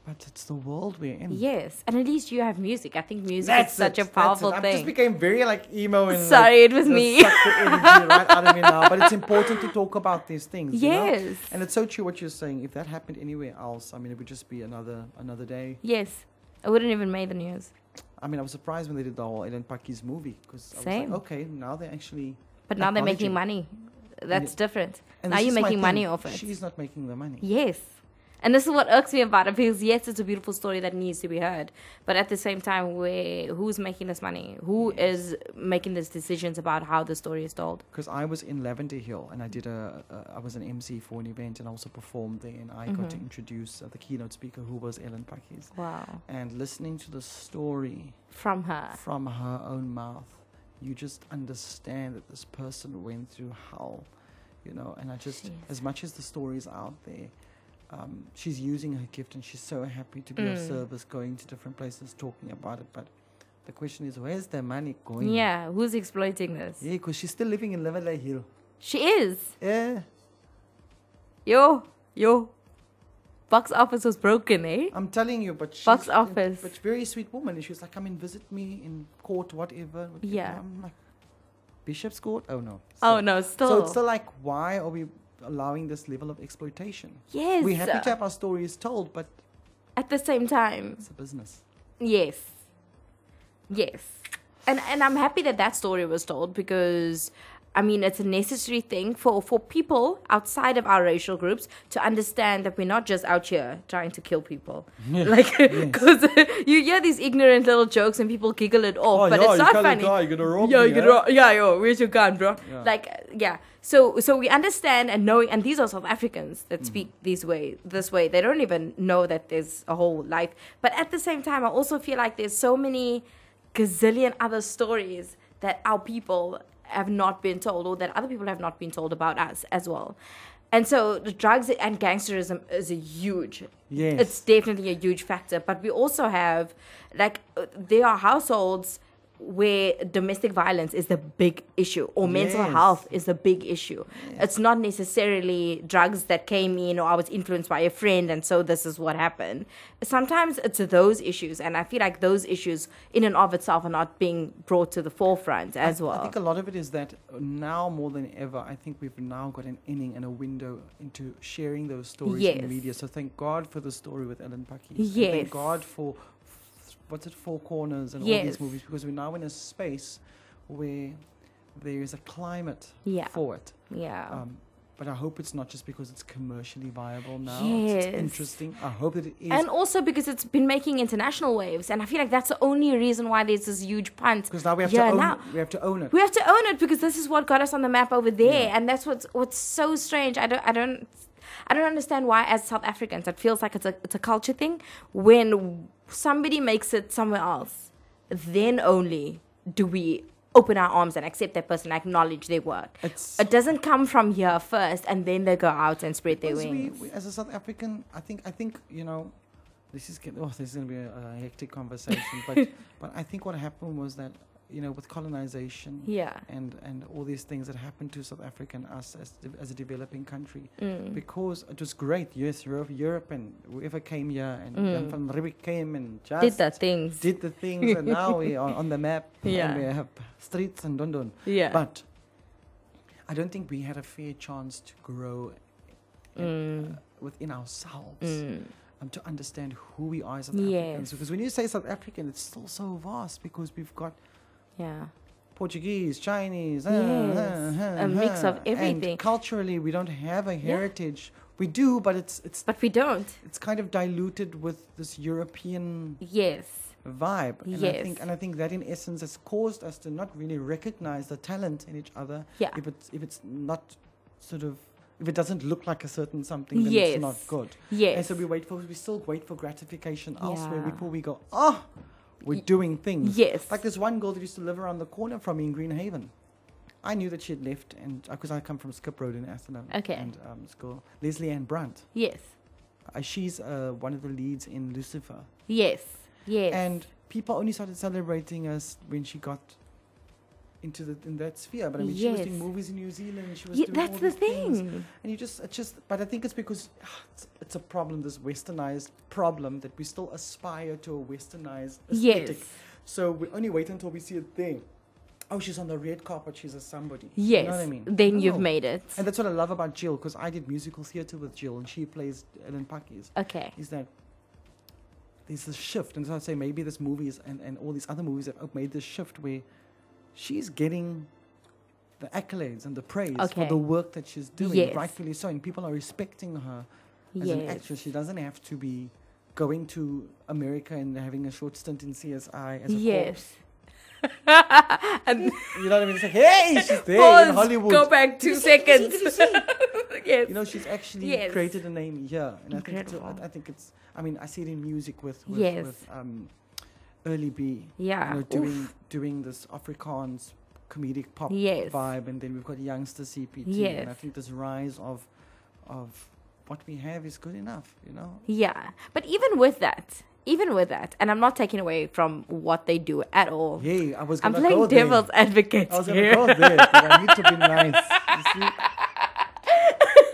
But it's the world we're in. Yes. And at least you have music. I think music is such it, a powerful that's it. I just became very like emo and Sorry, like, it was me. energy right out of me now. But it's important to talk about these things. you know? Yes. And it's so true what you're saying. If that happened anywhere else, I mean, it would just be another another day. Yes. I wouldn't even make the news. I mean, I was surprised when they did the whole Ellen Pakkies movie because I was Same. like, okay, now they're actually. But now they're making money. That's different. And now you're making money thing, off it. She's not making the money. Yes. And this is what irks me about it because yes, it's a beautiful story that needs to be heard, but at the same time, where who's making this money? Who is making these decisions about how the story is told? Because I was in Lavender Hill and I did a, a I was an MC for an event and I also performed there and I got to Mhm. introduce uh, the keynote speaker who was Ellen Pakkies. Wow. And listening to the story From her. from her own mouth, you just understand that this person went through hell, you know. And I just, Jeez. as much as the story's out there, um, she's using her gift and she's so happy to be of Mm. service, going to different places, talking about it. But the question is, where's the money going? Yeah, who's exploiting this? Yeah, because she's still living in Lavender Hill. She is. Yeah. Yo, yo. box office was broken, eh? I'm telling you, but she's Box office. but very sweet woman. And she was like, "Come and visit me in court, whatever." whatever." Yeah. I'm like, Bishop's Court? Oh no. Oh no, still. So it's still like, why are we allowing this level of exploitation? yes. We're happy to have our stories told, but At the same time, it's a business. Yes. Yes. And and I'm happy that that story was told because I mean it's a necessary thing for for people outside of our racial groups to understand that we're not just out here trying to kill people. Like cuz you hear these ignorant little jokes and people giggle it off, but it's not funny. Yeah you're gonna rob Yeah, you know, yeah, yo, where's your gun, bro? Yeah. Like, yeah. So, so we understand and knowing, and these are South Africans Mm. that speak these way, this way. They don't even know that there's a whole life. But at the same time, I also feel like there's so many gazillion other stories that our people have not been told, or that other people have not been told about us as well. And so, the drugs and gangsterism is a huge Yes. it's definitely a huge factor. But we also have, like, uh, there are households where domestic violence is the big issue or mental Yes. health is the big issue. It's not necessarily drugs that came in or I was influenced by a friend and so this is what happened. Sometimes it's those issues and I feel like those issues in and of itself are not being brought to the forefront as I, well. I think a lot of it is that now more than ever, I think we've now got an inning and a window into sharing those stories in the media. So thank God for the story with Ellen Pakkies. Yes. Thank God for what's it, Four Corners and all these movies because we're now in a space where there is a climate Yeah. for it. yeah. Um, but I hope it's not just because it's commercially viable now. Yes. It's interesting. I hope that it is. and also because it's been making international waves, and I feel like that's the only reason why there's this huge punt. because now we have here to own now. we have to own it. We have to own it because this is what got us on the map over there, Yeah. and that's what's what's so strange. I don't, I don't, I don't understand why, as South Africans, it feels like it's a it's a culture thing. When somebody makes it somewhere else, then only do we open our arms and accept that person, acknowledge their work. It's It doesn't come from here first, and then they go out and spread their Because we, wings. we, as a South African, I think I think you know, this is oh, this is gonna be a, a hectic conversation. but but I think what happened was that you know with colonization yeah. and and all these things that happened to South Africa and us as as a developing country Mm. because it was great. Yes, Europe, Europe and whoever came here and Mm. Van Riebeeck came and just Did the things. did the things and now we are on the map Yeah. and we have streets and dun dun. yeah. But I don't think we had a fair chance to grow in, Mm. uh, within ourselves Mm. um, to understand who we are as South Yes. Africans. Because when you say South African, it's still so vast because we've got Yeah. Portuguese, Chinese, uh, Yes, uh, uh, a mix of uh, everything. And culturally, we don't have a heritage. We do, but it's it's But we don't. it's kind of diluted with this European Yes. vibe. And I Yes. think and I think that in essence has caused us to not really recognize the talent in each other Yeah. if it's if it's not sort of if it doesn't look like a certain something then Yes. it's not good. Yes. And so we wait for we still wait for gratification elsewhere Yeah. before we go, oh we're doing things. Yes. Like this one girl that used to live around the corner from me in Greenhaven. I knew that she had left and because I come from Skip Road in Athlone Okay. and um, this girl Lesley-Ann Brandt. yes. Uh, she's uh, one of the leads in Lucifer. Yes. Yes. And people only started celebrating us when she got into the in that sphere. But I mean, she was doing movies in New Zealand. She was Ye- doing that's all the these things. thing. And you just, it's just, but I think it's because ah, it's, it's a problem, this westernized problem that we still aspire to a westernized aesthetic. Yes. So we only wait until we see it there. Oh, she's on the red carpet. She's a somebody. Yes. You know what I mean? Then you've made it. And that's what I love about Jill, because I did musical theatre with Jill, and she plays Ellen Pakkies. Okay. Is that there's this shift, and so I say maybe this movie is, and, and all these other movies have made this shift where she's getting the accolades and the praise for the work that she's doing, Yes. rightfully so, and people are respecting her as yes. an actress. She doesn't have to be going to America and having a short stint in CSI as a Yes. and. You know what I mean? It's like, hey, she's there pause, in Hollywood. go back two seconds. yes. You know, she's actually Yes. created a name here, and I think it's, I think it's. I mean, I see it in music with with, Yes. with um, Early B. yeah. you know, Oof. doing doing this Afrikaans comedic pop Yes. vibe, and then we've got YoungstaCPT, Yes. and I think this rise of of what we have is good enough. You know, Yeah. But even with that, even with that, and I'm not taking away from what they do at all. yeah, I was I'm playing go there. devil's advocate I was go there, but I need to be nice.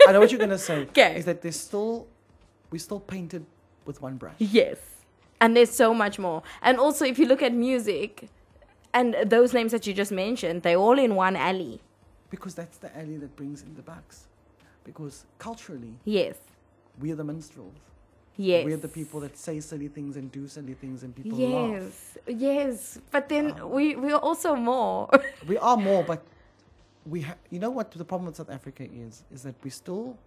I know what you're gonna say. 'Kay. Is that there's still we still painted with one brush. Yes. And there's so much more. And also, if you look at music, and those names that you just mentioned, they're all in one alley. Because that's the alley that brings in the bucks. Because culturally, Yes. we are the minstrels. Yes. We're the people that say silly things and do silly things and people laugh. Yes. Yes. But then Um, we, we are also more. We are more, but we ha- you know what the problem with South Africa is? Is that we still,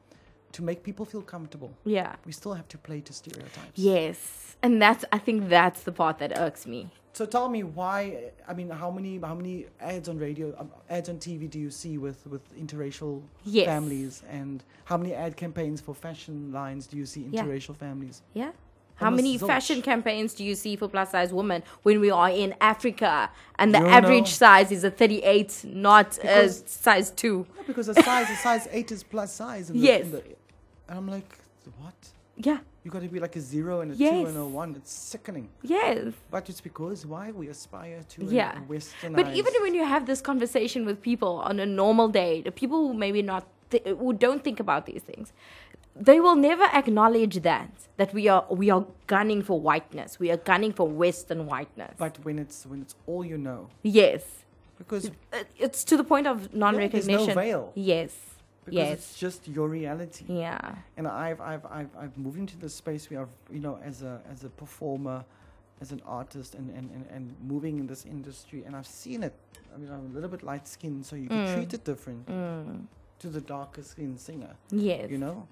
to make people feel comfortable, yeah. we still have to play to stereotypes. Yes. And that's, I think that's the part that irks me. So tell me why? I mean, how many how many ads on radio, um, ads on TV do you see with with interracial Yes. families, and how many ad campaigns for fashion lines do you see Yeah. interracial families? Yeah. How many zilch. fashion campaigns do you see for plus size women when we are in Africa and the average size is a 38, not a size 2? No, because a size, the size eight is plus size. In the, Yes. In the, and I'm like, what? Yeah. You got to be like a zero and a two and a one. It's sickening. Yes. But it's because why we aspire to Yeah. a westernized. But even when you have this conversation with people on a normal day, the people who maybe not th- who don't think about these things, they will never acknowledge that that we are we are gunning for whiteness. We are gunning for Western whiteness. But when it's when it's all you know, yes, because it's to the point of non-recognition. there's no veil. Yes. Because yes. it's just your reality. Yeah. And I've I've I've I've moved into the space where I've you know as a as a performer, as an artist, and and and, and moving in this industry, and I've seen it. I mean, I'm a little bit light skinned, so you can Mm. treat it different Mm. to the darker skinned singer. Yes. you know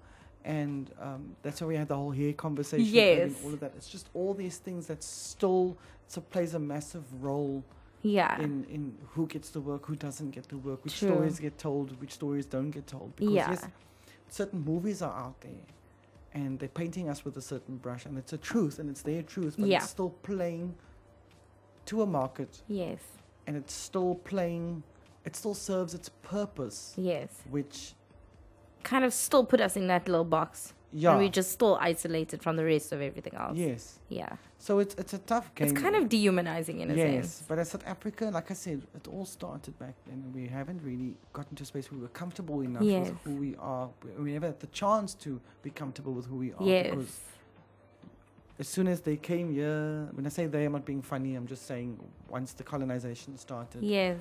and um, that's why we had the whole hair conversation and Yes. all of that it's just all these things that still so plays a massive role Yeah. in in who gets the work who doesn't get the work which True. stories get told which stories don't get told because Yeah. yes certain movies are out there and they're painting us with a certain brush and it's a truth and it's their truth but Yeah. it's still playing to a market yes. and it's still playing it still serves its purpose Yes. which Kind of still put us in that little box. Yeah And we're just still isolated from the rest of everything else. yes Yeah. so it's it's a tough game It's kind of dehumanizing in a yes, sense. but as South Africa, like I said, it all started back then. We haven't really gotten to a space where we were comfortable enough Yes. with who we are. We- We never had the chance to be comfortable with who we are. Yes. Because as soon as they came here, when I say they, I'm not being funny. I'm just saying once the colonization started, Yes.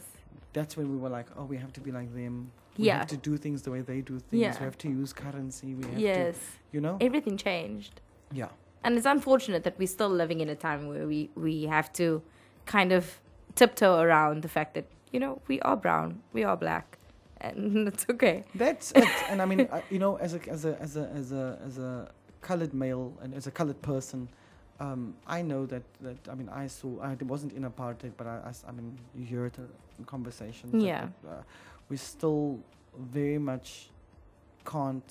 that's when we were like, oh, we have to be like them. We Yeah. have to do things the way they do things. Yeah. We have to use currency. We have Yes. to, you know? Everything changed. yeah. And it's unfortunate that we're still living in a time where we, we have to kind of tiptoe around the fact that, you know, we are brown, we are black, and it's okay. That's it. And I mean, I, you know, as a as a as a as a as a colored male and as a colored person, um, I know that that I mean, I saw I wasn't in apartheid, but I I mean, you hear it in conversations. Yeah. that, uh, we still very much can't.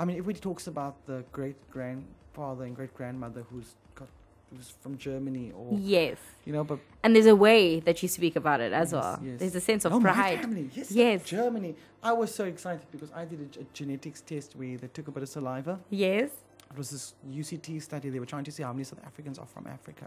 I mean, if we talks about the great grandfather and great grandmother who's got who's from Germany or Yes. you know, but And there's a way that you speak about it as Yes, well. yes. There's a sense of oh, my pride. family, yes, Yes. Germany. I was so excited because I did a genetics test where they took a bit of saliva. Yes. It was this UCT study. They were trying to see how many South Africans are from Africa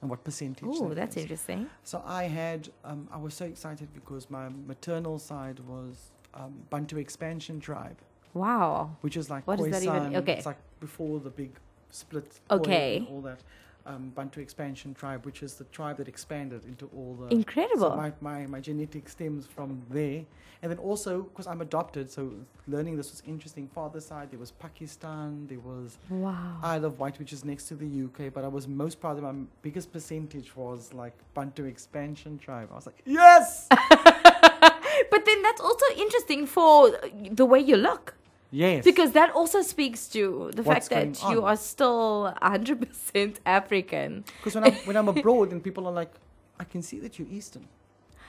and what percentage. Oh, that that's is. interesting. So I had, um, I was so excited because my maternal side was um, Bantu expansion tribe, Wow. which is like What does that even- okay. It's like before the big split. Okay. and all that. Um, Bantu expansion tribe, which is the tribe that expanded into all the. Incredible. So my, my, my genetic stems from there. And then also, because I'm adopted, so learning this was interesting. Father side, there was Pakistan, there was wow. Isle of Wight, which is next to the UK, but I was most proud of my biggest percentage was like Bantu expansion tribe. I was like, yes! but then that's also interesting for the way you look. Yes. Because that also speaks to the What's fact that you on. are still 100% African. Because when I'm, when I'm abroad and people are like, I can see that you're Eastern.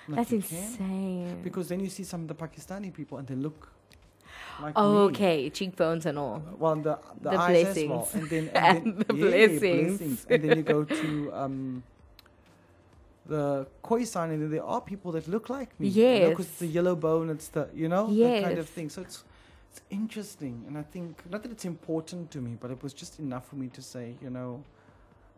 I'm like, That's "You can?" insane. Because then you see some of the Pakistani people and they look like Oh, okay, cheekbones and all. Well, the the, The eyes as well, and then And and then, the yeah, blessings. and then you go to um, the Khoisan, and then there are people that look like me. Yes. because Yes. it's the yellow bone, it's the you know that kind of thing. So it's it's interesting, and I think not that it's important to me, but it was just enough for me to say, you know,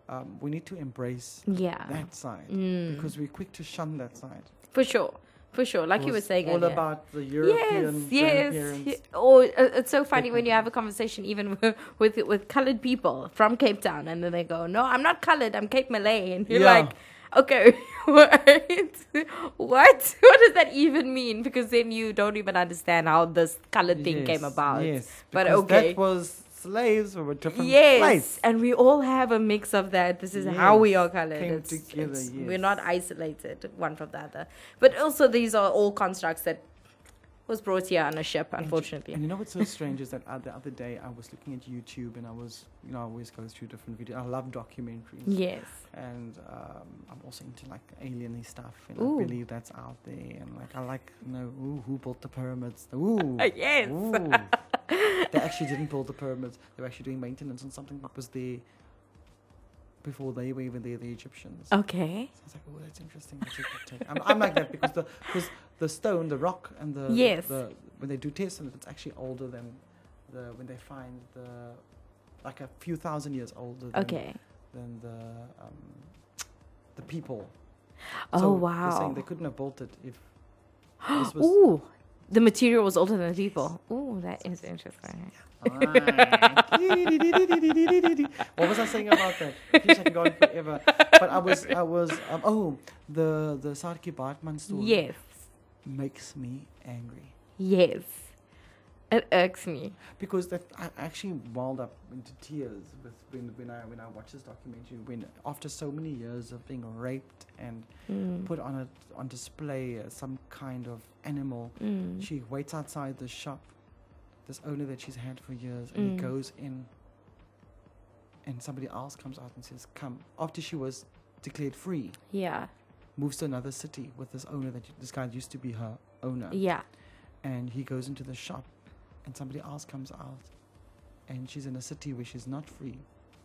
um, we need to embrace Yeah. that side Mm. because we're quick to shun that side. For sure. For sure, like you were saying all earlier. about the European yes, yes. Or uh, it's so funny when you have a conversation even with, with with colored people from Cape Town, and then they go, "No, I'm not colored. I'm Cape Malay," and you're Yeah. like, "Okay, what? what? What does that even mean?" Because then you don't even understand how this color thing came about. Yes, But okay. that was slaves from a different Yes, place. and we all have a mix of that. This is how we Yes, are colored. came It's- together, it's- yes. We're not isolated one from the other. But also, these are all constructs that was brought here on a ship, And you- unfortunately. And you know what's so strange is that uh, the other day I was looking at YouTube and I was, you know, I always go through different videos. I love documentaries. yes. And um, I'm also into like alien stuff, and Ooh. I believe that's out there. And like I like, you know, ooh, who built the pyramids? Ooh, yes. ooh. they actually didn't build the pyramids. They were actually doing maintenance on something that was there before they were even there. The Egyptians. Okay. So I was like, oh, that's interesting. That's a good take. I'm, I'm like that because the because the stone, the rock, and the Yes. the when they do tests and it, it's actually older than the when they find the like a few thousand years older. Than, Okay. Than the um, the people. Oh So They're wow. saying they couldn't have built it if this was. Ooh, the material was older than the people. Ooh, that is interesting. what was I saying about that? I can go on forever. But I was, I was, um, oh, the the Saartjie Baartman story Yes. Makes me angry. Yes. It irks me. because that I actually wound up into tears with when when I when I watched this documentary when after so many years of being raped and Mm. put on a on display as some kind of animal, Mm. she waits outside the shop, this owner that she's had for years, and he Mm. goes in. And somebody else comes out and says, "Come." After she was declared free, Yeah. Moves to another city with this owner that this guy used to be her owner Yeah. and he goes into the shop and somebody else comes out and she's in a city where she's not free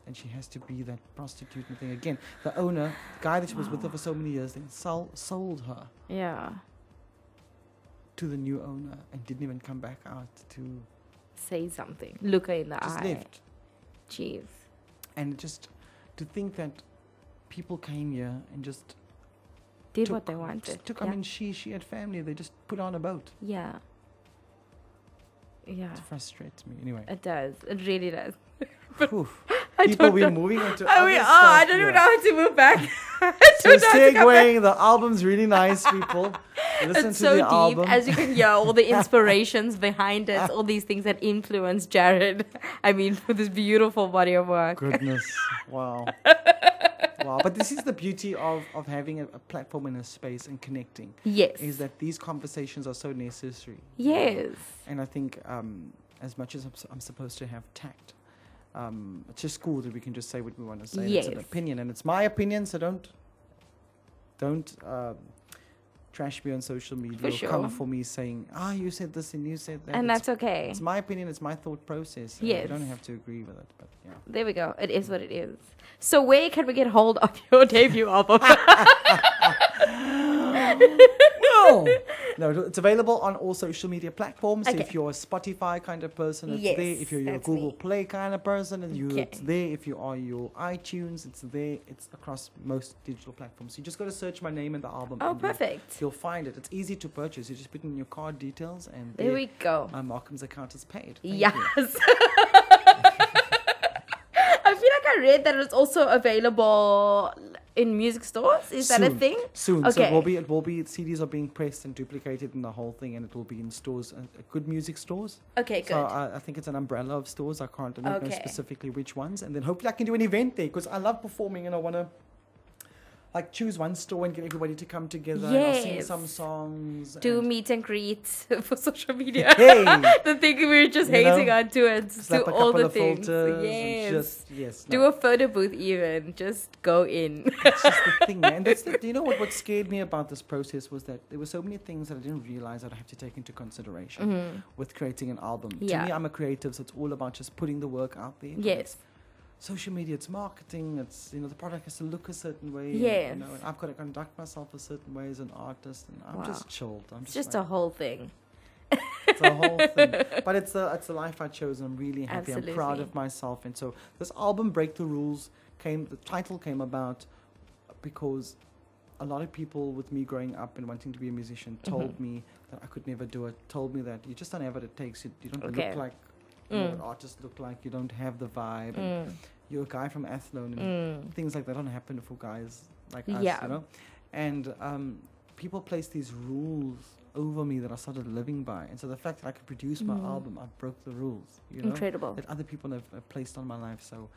and she has to be that prostitute and thing again the owner the guy that she was with her for so many years then sol- sold her Yeah. to the new owner and didn't even come back out to Say something. Look her in the just eye. left Jeez. and just to think that people came here and just Did took, what they wanted. took yeah. i mean she she had family they just put on a boat yeah. Yeah. it frustrates me anyway It does. It really does. I people we're moving on to Oh, we are. stuff I don't even know how to move back. I So don't know how to come back. segueing, the album's really nice, people. Listen It's so deep, album. as you can hear, all the inspirations behind it, all these things that influenced Jarrad. I mean, for this beautiful body of work. Goodness, wow, wow! But this is the beauty of of having a, a platform and a space and connecting. Yes. Is that these conversations are so necessary. Yes. And I think um, as much as I'm, I'm supposed to have tact, um, it's just cool that we can just say what we want to say. and It's an opinion, and it's my opinion, so don't don't um, trash me on social media sure. come for me saying, "Ah, you said this and you said that." And It's that's okay. It's my opinion. It's my thought process. Yes. You don't have to agree with it, but yeah. There we go. It is what it is. So, where can we get hold of your debut album? No, no, it's available on all social media platforms. Okay. If you're a Spotify kind of person, it's Yes, there. If you're a Google me. Play kind of person, and you, Okay. it's there. If you are your iTunes, it's there. It's across most digital platforms. You just got to search my name and the album. oh, and you'll- perfect. You'll find it. It's easy to purchase. You just put in your card details, and There we go. uh, Markham's account is paid. Thank. Yes. I feel like I read that it's also available in music stores. Is that a thing? Soon, Okay. so it will be. It will be. CDs are being pressed and duplicated in the whole thing, and it will be in stores, uh, good music stores. Okay, good. So I, I think it's an umbrella of stores. I can't I don't know specifically which ones, and then hopefully I can do an event there because I love performing and I want to like choose one store and get everybody to come together. And I'll sing Yes. some songs. Do and meet and greet for social media. Hey, the thing we were just You hating know, on to it. Do all the things. Yes. Just yes. Do no, a photo booth even. Just go in. It's just the thing, man. And that's the, do you know what? What scared me about this process was that there were so many things that I didn't realize that I have to take into consideration Mhm. with creating an album. Yeah. To me, I'm a creative, so it's all about just putting the work out there. Yes. Social media, it's marketing, it's you know the product has to look a certain way. Yeah, You know, and I've got to conduct myself a certain way as an artist, and I'm Wow. just chilled. I'm It's just, just a whole thing. it's a whole thing. But it's a it's the life I chose. I'm really happy. I'm proud of myself, and so this album, Break the Rules, came. The title came about because a lot of people with me growing up and wanting to be a musician mm-hmm. told me that I could never do it. Told me that you just don't have what it takes. You, you don't Okay. look like Mm. what artists look like. You don't have the vibe. And Mm. you're a guy from Athlone, and Mm. things like that don't happen for guys like us. Yeah. You know, and um, people place these rules over me that I started living by. And so the fact that I could produce my Mm. album, I broke the rules. You know Incredible. that other people have, have placed on my life. So,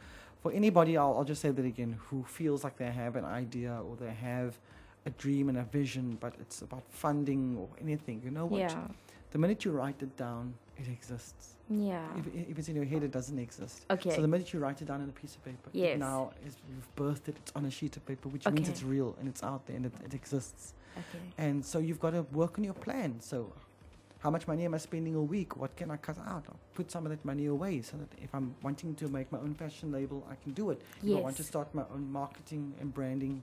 for anybody, I'll, I'll just say that again, who feels like they have an idea or they have a dream and a vision, but it's about funding or anything, you know what? Yeah. The minute you write it down, it exists. Yeah. If, if it's in your head, it doesn't exist. Okay. So the minute you write it down on a piece of paper, Yes. it now is, you've birthed it, it's on a sheet of paper, which means it's real and it's out there and it, it exists. Okay. And so you've got to work on your plan. So, how much money am I spending a week? What can I cut out? I'll put some of that money away so that if I'm wanting to make my own fashion label, I can do it. Yes. If I want to start my own marketing and branding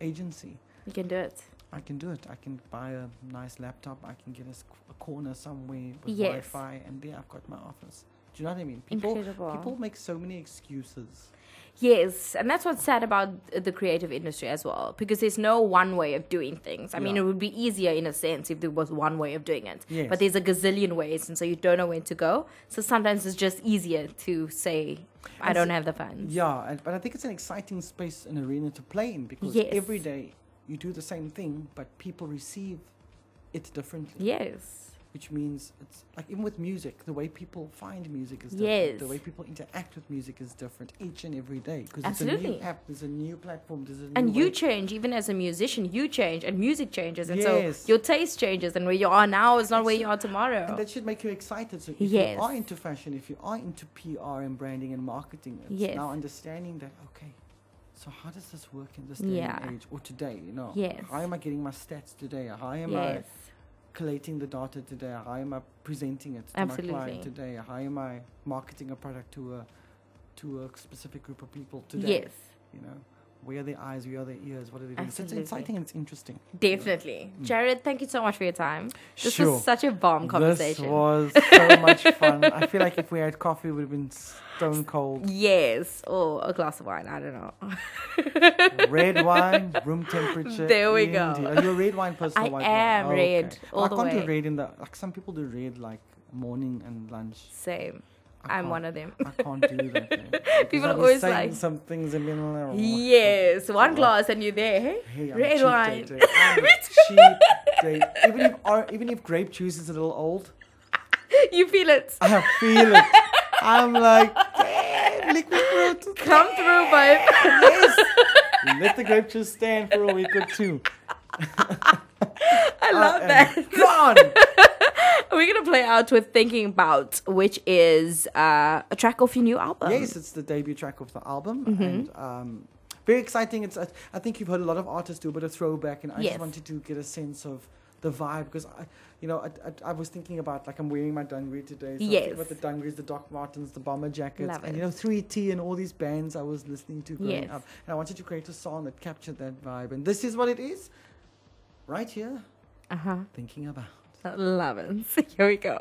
agency, You can do it. I can do it. I can buy a nice laptop. I can get a, a corner somewhere with Yes. Wi-Fi, and there I've got my office. Do you know what I mean? People, Incredible. people make so many excuses. Yes, and that's what's sad about the creative industry as well, because there's no one way of doing things. I mean, it would be easier in a sense if there was one way of doing it, Yes. but there's a gazillion ways, and so you don't know where to go. So sometimes it's just easier to say, "I And don't so- have the funds." Yeah, and, but I think it's an exciting space and arena to play in because Yes. every day you do the same thing, but people receive it differently. Yes. Which means it's like even with music, the way people find music is different. The way people interact with music is different each and every day because there's a new app, there's a new platform, there's a new And you way- change, even as a musician, you change, and music changes, and Yes. so your taste changes, and where you are now is not where you are tomorrow. And that should make you excited. So if Yes. you are into fashion, if you are into PR and branding and marketing, it's Yes. now understanding that okay, so how does this work in this day Yeah. and age or today? You know, Yes. how am I getting my stats today? How am yes. I collating the data today? How am I presenting it to Absolutely. my client today? How am I marketing a product to a to a specific group of people today? Yes. You know, where are their eyes? Where are their ears? What are they doing? Absolutely. it's exciting and it's interesting. Definitely. Mm. Jarrad, thank you so much for your time. This Sure. was such a bomb conversation. This was so much fun. I feel like if we had coffee, it would have been stone cold. Yes. Or a glass of wine. I don't know. red wine, room temperature. There we go. Are you a red wine person? I am wine? Oh, red all I the can't way. do red in the like. Some people do red like morning and lunch. Same. I I'm one of them. I can't do that. People are always saying like- some things and being like, oh, Yes. One glass and you're there. Hey? Red wine. eh? Cheap date. Even if or, even if grape juice is a little old, You feel it. I feel it. I'm like, damn, liquid fruit. Come through, babe. Yes. Let the grape juice stand for a week or two. I love am that. Gone. We're going to play out with Thinking About, which is uh, a track off your new album. yes, it's the debut track of the album, Mm-hmm. and um, very exciting. It's I, I think you've heard a lot of artists do a bit of throwback, and I Yes. just wanted to get a sense of the vibe because I, you know, I, I, I was thinking about like I'm wearing my dungaree today. So I think about the dungarees, the Doc Martens, the bomber jackets, Love and you know, 3T and all these bands I was listening to growing Yes. up, and I wanted to create a song that captured that vibe, and this is what it is, right here. Uh huh. Thinking about. Love it. Here we go.